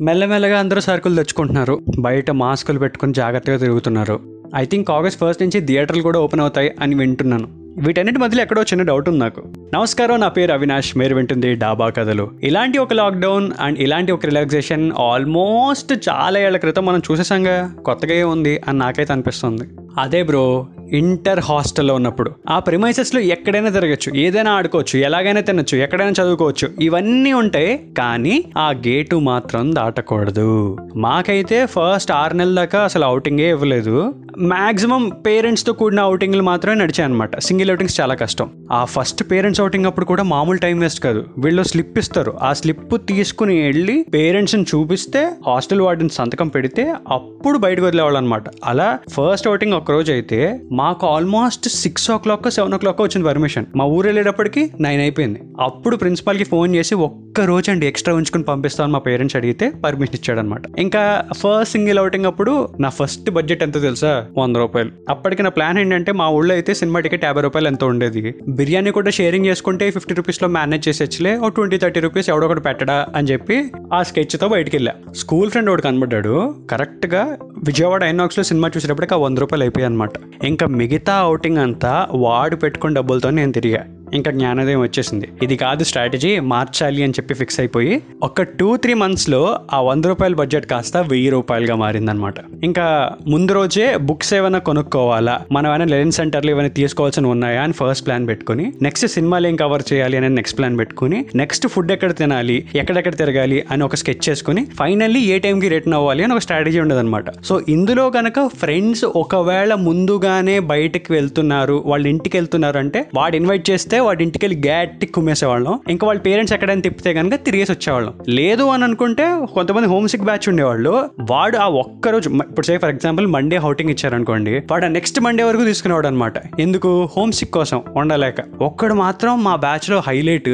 మెల్లమెల్లగా అందరూ సరుకులు తెచ్చుకుంటున్నారు. బయట మాస్కులు పెట్టుకుని జాగ్రత్తగా తిరుగుతున్నారు. ఐ థింక్ ఆగస్ట్ ఫస్ట్ నుంచి థియేటర్లు కూడా ఓపెన్ అవుతాయి అని వింటున్నాను. వీటన్నిటి మధ్యలో ఎక్కడో చిన్న డౌట్ ఉంది నాకు. నమస్కారం నా పేరు అవినాష్. మీరు వింటుంది డాబా కథలు. ఇలాంటి ఒక లాక్డౌన్ అండ్ ఇలాంటి ఒక రిలాక్సేషన్ ఆల్మోస్ట్ చాలా ఏళ్ళ క్రితం మనం చూసేసాంగా కొత్తగా ఏ ఉంది అని నాకైతే అనిపిస్తుంది. అదే బ్రో ఇంటర్ హాస్టల్లో ఉన్నప్పుడు. ఆ ప్రిమైసెస్లో ఎక్కడైనా తిరగచ్చు. ఏదైనా ఆడుకోవచ్చు. ఎలాగైనా తినొచ్చు. ఎక్కడైనా చదువుకోవచ్చు. ఇవన్నీ ఉంటాయి కానీ ఆ గేటు మాత్రం దాటకూడదు. మాకైతే ఫస్ట్ ఆరు నెలల దాకా అసలు అవుటింగే ఇవ్వలేదు. మాక్సిమం పేరెంట్స్తో కూడిన అవుటింగ్లు మాత్రమే నడిచాయి అనమాట సింగిల్ అవుటింగ్స్ చాలా కష్టం. ఆ ఫస్ట్ పేరెంట్స్ అవుటింగ్ అప్పుడు కూడా మామూలు టైం వేస్ట్ కాదు. వీళ్ళు స్లిప్ ఇస్తారు. ఆ స్లిప్ తీసుకుని వెళ్ళి పేరెంట్స్ని చూపిస్తే హాస్టల్ వార్డెన్ సంతకం పెడితే అప్పుడు బయటకు వదిలేవాళ్ళు అనమాట అలా ఫస్ట్ అవుటింగ్ ఒక రోజు అయితే మాకు almost six o'clock seven o'clock వచ్చింది పర్మిషన్ మా ఊరు వెళ్ళేటప్పటికి నైన్ అయిపోయింది. అప్పుడు ప్రిన్సిపాల్కి ఫోన్ చేసి ఒక్క రోజు అండి ఎక్స్ట్రా ఉంచుకుని పంపిస్తాను మా పేరెంట్స్ అడిగితే పర్మిషన్ ఇచ్చాడనమాట. ఇంకా ఫస్ట్ సింగిల్ అవుటింగ్ అప్పుడు నా ఫస్ట్ బడ్జెట్ ఎంత తెలుసా? వంద రూపాయలు. అప్పటికి నా ప్లాన్ ఏంటంటే మా ఊళ్ళో అయితే సినిమా టికెట్ యాభై రూపాయలు ఎంత ఉండేది? బిర్యానీ కూడా షేరింగ్ చేసుకుంటే ఫిఫ్టీ రూపీస్లో మేనేజ్ చేసేచ్చలే ఓ ట్వంటీ థర్టీ రూపీస్ ఎవడో ఒకటి పెట్టడా అని చెప్పి ఆ స్కెచ్తో బయటికి వెళ్ళా స్కూల్ ఫ్రెండ్ ఒకటి కనబడ్డాడు. కరెక్ట్గా విజయవాడ ఐనాక్స్లో సినిమా చూసేటప్పటికి ఆ వంద రూపాయలు అయిపోయాయి అనమాట. ఇంకా మిగతా అవుటింగ్ అంతా వాడు పెట్టుకున్న డబ్బులతో నేను తిరిగా. ఇంకా జ్ఞానోదయం వచ్చేసింది. ఇది కాదు స్ట్రాటజీ మార్చాలి అని చెప్పి ఫిక్స్ అయిపోయి ఒక టూ త్రీ మంత్స్లో ఆ వంద రూపాయల బడ్జెట్ కాస్త వెయ్యి రూపాయలుగా మారిందనమాట ఇంకా ముందు రోజే బుక్స్ ఏమైనా కొనుక్కోవాలా? మనం ఏమైనా లెర్నింగ్ సెంటర్లు ఏమైనా తీసుకోవాల్సిన ఉన్నాయా అని ఫస్ట్ ప్లాన్ పెట్టుకుని నెక్స్ట్ సినిమాలు ఏం కవర్ చేయాలి అని నెక్స్ట్ ప్లాన్ పెట్టుకుని నెక్స్ట్ ఫుడ్ ఎక్కడ తినాలి ఎక్కడెక్కడ తిరగాలి అని ఒక స్కెచ్ చేసుకుని ఫైనల్లీ ఏ టైంకి రిటర్న్ అవ్వాలి అని ఒక స్ట్రాటజీ ఉండదన్నమాట. సో ఇందులో కనుక ఫ్రెండ్స్ ఒకవేళ ముందుగానే బయటకు వెళ్తున్నారు వాళ్ళ ఇంటికి వెళ్తున్నారు అంటే వాడు ఇన్వైట్ చేస్తే వాడి ఇంటికి వెళ్ళి గ్యాట్టి కుమ్మేసేవాళ్ళం. ఇంకా వాళ్ళ పేరెంట్స్ ఎక్కడైనా తిప్పితే కనుక తిరిగేసి వచ్చేవాళ్ళం. లేదు అని అనుకుంటే కొంతమంది హోమ్ సిక్ బ్యాచ్ ఉండేవాళ్ళు. వాడు ఆ ఒక్క రోజు ఇప్పుడు say for example Monday outing ఇచ్చారనుకోండి వాడు ఆ నెక్స్ట్ మండే వరకు తీసుకునేవాడు అనమాట ఎందుకు? హోమ్ సిక్ కోసం ఉండలేక ఒక్కడు మాత్రం మా బ్యాచ్లో హైలైట్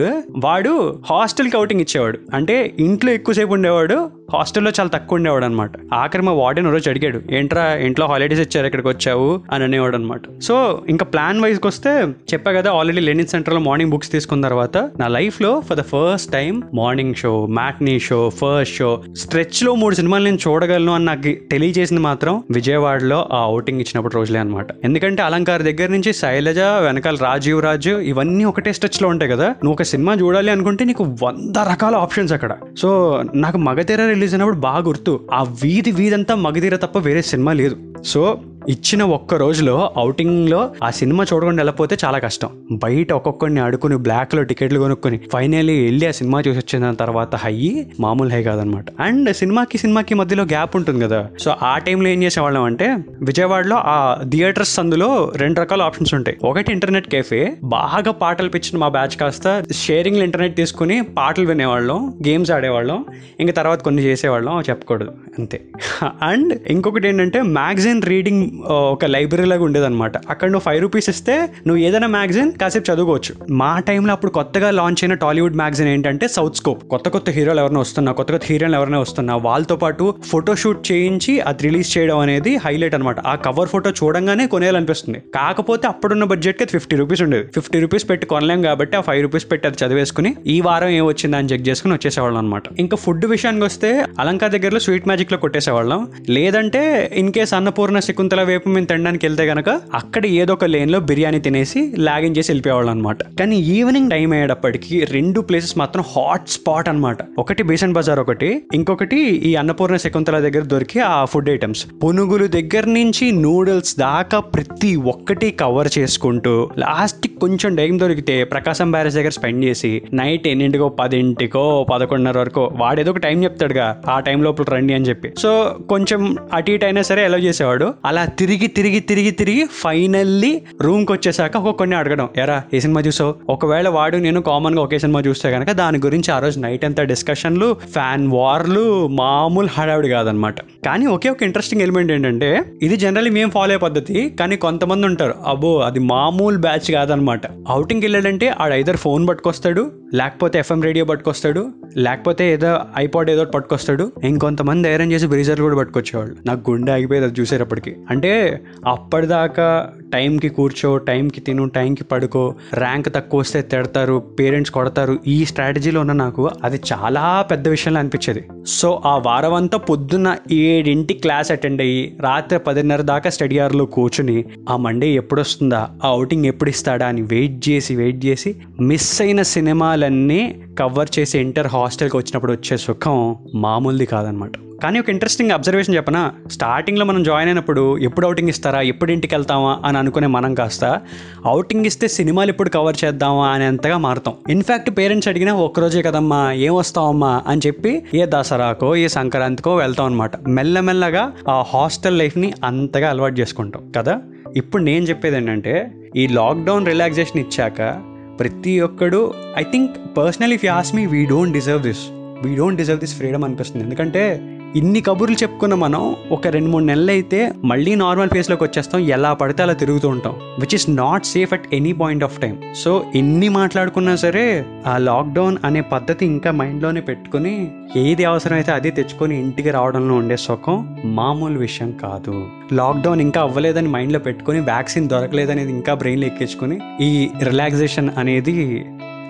వాడు హాస్టల్కి అవుటింగ్ ఇచ్చేవాడు. అంటే ఇంట్లో ఎక్కువసేపు ఉండేవాడు హాస్టల్లో చాలా తక్కువ ఉండేవాడు అనమాట ఆఖరి మా వార్డెన్ రోజు అడిగాడు ఏంట్రా ఇంట్లో హాలిడేస్ ఇచ్చారు ఇక్కడికి వచ్చావు? అని అనేవాడు అనమాట సో ఇంకా ప్లాన్ వైజ్కి వస్తే చెప్పా కదా ఆల్రెడీ లెనిన్ సెంటర్లో మార్నింగ్ బుక్స్ తీసుకున్న తర్వాత నా లైఫ్లో for the first time morning show matinee show first show స్ట్రెచ్లో మూడు సినిమాలు నేను చూడగలను అని నాకు తెలియజేసింది మాత్రం విజయవాడలో ఆ అవుటింగ్ ఇచ్చినప్పుడు రోజులే అనమాట ఎందుకంటే అలంకార్ దగ్గర నుంచి శైలజ వెనకాల రాజీవ్ రాజు ఇవన్నీ ఒకటే స్ట్రెచ్లో ఉంటాయి కదా. నువ్వు ఒక సినిమా చూడాలి అనుకుంటే నీకు వంద రకాల ఆప్షన్స్ అక్కడ. సో నాకు మగతెర రిలీజ్ అయినప్పుడు బాగా గుర్తు ఆ వీధి వీధంతా మగతీర తప్ప వేరే సినిమా లేదు సో ఇచ్చిన ఒక్క రోజులో అవుటింగ్లో ఆ సినిమా చూడకుండా వెళ్ళపోతే చాలా కష్టం. బయట ఒక్కొక్కడిని ఆడుకుని బ్లాక్లో టికెట్లు కొనుక్కొని ఫైనల్లీ వెళ్ళి ఆ సినిమా చూసి వచ్చిన తర్వాత హై మామూలు హై కాదనమాట. అండ్ సినిమాకి సినిమాకి మధ్యలో గ్యాప్ ఉంటుంది కదా. సో ఆ టైంలో ఏం చేసేవాళ్ళం అంటే విజయవాడలో ఆ థియేటర్స్ అందులో రెండు రకాల ఆప్షన్స్ ఉంటాయి. ఒకటి ఇంటర్నెట్ కేఫే బాగా పాటలు పిచ్చిన మా బ్యాచ్ కాస్త షేరింగ్ ఇంటర్నెట్ తీసుకుని పాటలు వినేవాళ్ళం గేమ్స్ ఆడేవాళ్ళం ఇంకా తర్వాత కొన్ని చేసేవాళ్ళం చెప్పకూడదు అంతే. అండ్ ఇంకొకటి ఏంటంటే మ్యాగజైన్ రీడింగ్ ఒక లైబ్రరీ లాగా ఉండేదన్నమాట. అక్కడ నువ్వు ఫైవ్ రూపీస్ ఇస్తే నువ్వు ఏదైనా మ్యాగజైన్ కాసేపు చదువుకోవచ్చు. మా టైంలో అప్పుడు కొత్తగా లాంచ్ అయిన టాలీవుడ్ మ్యాగజైన్ ఏంటంటే సౌత్ స్కోప్ కొత్త కొత్త హీరోలు ఎవరైనా వస్తున్నా కొత్త కొత్త హీరోలు ఎవరైనా వస్తున్నా వాళ్ళతో పాటు ఫోటో షూట్ చేయించి అది రిలీజ్ చేయడం అనేది హైలైట్ అనమాట ఆ కవర్ ఫోటో చూడంగానే కొనేయాలనిపిస్తుంది. కాకపోతే అప్పుడున్న బడ్జెట్కి ఫిఫ్టీ రూపీస్ ఉండేది. ఫిఫ్టీ రూపీస్ పెట్టి కొనలేం కాబట్టి ఆ ఫైవ్ రూపీస్ పెట్టి అది చదివేసుకుని ఈ వారం ఏం వచ్చిందని అని చెక్ చేసుకుని వచ్చేసేవాళ్ళం అనమాట ఇంకా ఫుడ్ విషయానికి వస్తే అలంకా దగ్గరలో స్వీట్ మ్యాజిక్లో కొట్టేసేవాళ్ళం. లేదంటే ఇన్ కేస్ అన్నపూర్ణ శకుంతల వైపు మేము తినడానికి వెళ్తే గనక అక్కడ ఏదో ఒక లేన్లో బిర్యానీ తినేసి లాగిన్ చేసి వెళ్ళిపోయేవాళ్ళం అనమాట కానీ ఈవినింగ్ టైం అయ్యేటప్పటికి రెండు ప్లేసెస్ మాత్రం హాట్ స్పాట్ అనమాట ఒకటి బేసన్ బజార్ ఒకటి ఇంకొకటి ఈ అన్నపూర్ణ శకుంతల దగ్గర దొరికి ఆ ఫుడ్ ఐటమ్స్. పునుగులు దగ్గర నుంచి నూడిల్స్ దాకా ప్రతి ఒక్కటి కవర్ చేసుకుంటూ లాస్ట్ కొంచెం టైం దొరికితే ప్రకాశం బ్యారేజ్ దగ్గర స్పెండ్ చేసి నైట్ ఎన్నింటికో పదింటికో పదకొండున్నర వరకు వాడేదో ఒక టైం చెప్తాడుగా ఆ టైం లోపల రండి అని చెప్పి. సో కొంచెం అటు ఇటు అయినా సరే అలౌ చేసేవాడు. అలా తిరిగి తిరిగి తిరిగి తిరిగి ఫైనల్లీ రూమ్కి వచ్చేసాక కొన్ని అడగడం. ఎరా ఏ సినిమా చూసావు? ఒకవేళ వాడు నేను కామన్గా ఒకే సినిమా చూస్తే కనుక దాని గురించి ఆ రోజు నైట్ అంతా డిస్కషన్లు ఫ్యాన్ వార్లు మామూలు హడావిడి కాదనమాట. కానీ ఒకే ఒక ఇంట్రెస్టింగ్ ఎలిమెంట్ ఏంటంటే ఇది జనరల్లీ మేము ఫాలో అయ్యే పద్ధతి కానీ కొంతమంది ఉంటారు. అబ్బో అది మామూలు బ్యాచ్ కాదనమాట. అవుటింగ్కి వెళ్ళాడంటే ఆడ ఐదర్ ఫోన్ పట్టుకొస్తాడు లేకపోతే ఎఫ్ఎం రేడియో పట్టుకొస్తాడు లేకపోతే ఏదో ఐపాడ్ ఏదో ఒకటి పట్టుకొస్తాడు. ఇంకొంతమంది ఐరన్ చేసి బ్రీజర్లు కూడా పట్టుకొచ్చేవాళ్ళు. నాకు గుండె ఆగిపోయేది అది చూసేటప్పటికి. అంటే అంటే అప్పటిదాకా టైంకి కూర్చో టైంకి తిను టైంకి పడుకో ర్యాంక్ తక్కువ వస్తే తిడతారు పేరెంట్స్ కొడతారు ఈ స్ట్రాటజీలో ఉన్న నాకు అది చాలా పెద్ద విషయంలో అనిపించేది. సో ఆ వారం అంతా పొద్దున్న ఏడింటి క్లాస్ అటెండ్ అయ్యి రాత్రి పదిన్నర దాకా స్టడీ అవర్లో కూర్చుని ఆ మండే ఎప్పుడు వస్తుందా ఆ అవుటింగ్ ఎప్పుడు ఇస్తాడా అని వెయిట్ చేసి వెయిట్ చేసి మిస్ అయిన సినిమాలన్నీ కవర్ చేసి ఇంటర్ హాస్టల్కి వచ్చినప్పుడు వచ్చే సుఖం మామూలుది కాదనమాట. కానీ ఒక ఇంట్రెస్టింగ్ అబ్జర్వేషన్ చెప్పనా? స్టార్టింగ్లో మనం జాయిన్ అయినప్పుడు ఎప్పుడు అవుటింగ్ ఇస్తారా? ఎప్పుడు ఇంటికి వెళ్తామా? అని అనుకునే మనం కాస్త అవుటింగ్ ఇస్తే సినిమాలు ఎప్పుడు కవర్ చేద్దామా అని అంతగా మారుతాం ఇన్ఫ్యాక్ట్ పేరెంట్స్ అడిగినా ఒక్కరోజే కదమ్మా ఏం వస్తావమ్మా? అని చెప్పి ఏ దసరాకో ఏ సంక్రాంతికో వెళ్తాం అనమాట మెల్లమెల్లగా ఆ హాస్టల్ లైఫ్ని అంతగా అలవాటు చేసుకుంటాం కదా? ఇప్పుడు నేను చెప్పేది ఏంటంటే ఈ లాక్డౌన్ రిలాక్సేషన్ ఇచ్చాక ప్రతి ఒక్కడు I think personal if as me we don't deserve this we don't deserve this freedom అనిపిస్తుంది. ఎందుకంటే ఇన్ని కబుర్లు చెప్పుకున్న మనం ఒక రెండు మూడు నెలలు అయితే మళ్ళీ నార్మల్ ఫేస్లోకి వచ్చేస్తాం. ఎలా పడితే అలా తిరుగుతూ ఉంటాం. Which is not safe at any point of time so ఎన్ని మాట్లాడుకున్నా సరే ఆ లాక్డౌన్ అనే పద్ధతి ఇంకా మైండ్లోనే పెట్టుకుని ఏది అవసరమైతే అదే తెచ్చుకొని ఇంటికి రావడంలో ఉండే సుఖం మామూలు విషయం కాదు. లాక్డౌన్ ఇంకా అవ్వలేదని మైండ్లో పెట్టుకుని వ్యాక్సిన్ దొరకలేదనేది ఇంకా బ్రెయిన్లో ఎక్కించుకొని ఈ రిలాక్సేషన్ అనేది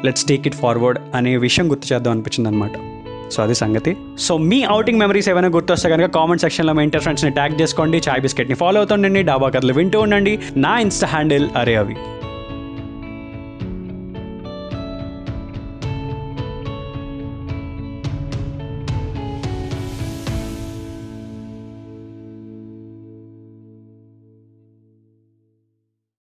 లెట్స్ టేక్ ఇట్ ఫార్వర్డ్ అనే విషయం గుర్తు చేద్దాం అనిపించింది అనమాట సో అది సంగతి. సో మీ అవుటింగ్ మెమరీస్ ఏమైనా గుర్తొస్తే కనుక కామెంట్ సెక్షన్లో మీ ఇంటర్ ఫ్రెండ్స్ని ట్యాగ్ చేసుకోండి చాయ్ బిస్కెట్ని ఫాలో అవుతుండండి డాబా కథలు వింటూ ఉండండి. నా ఇన్స్టా హ్యాండిల్ అరే అవి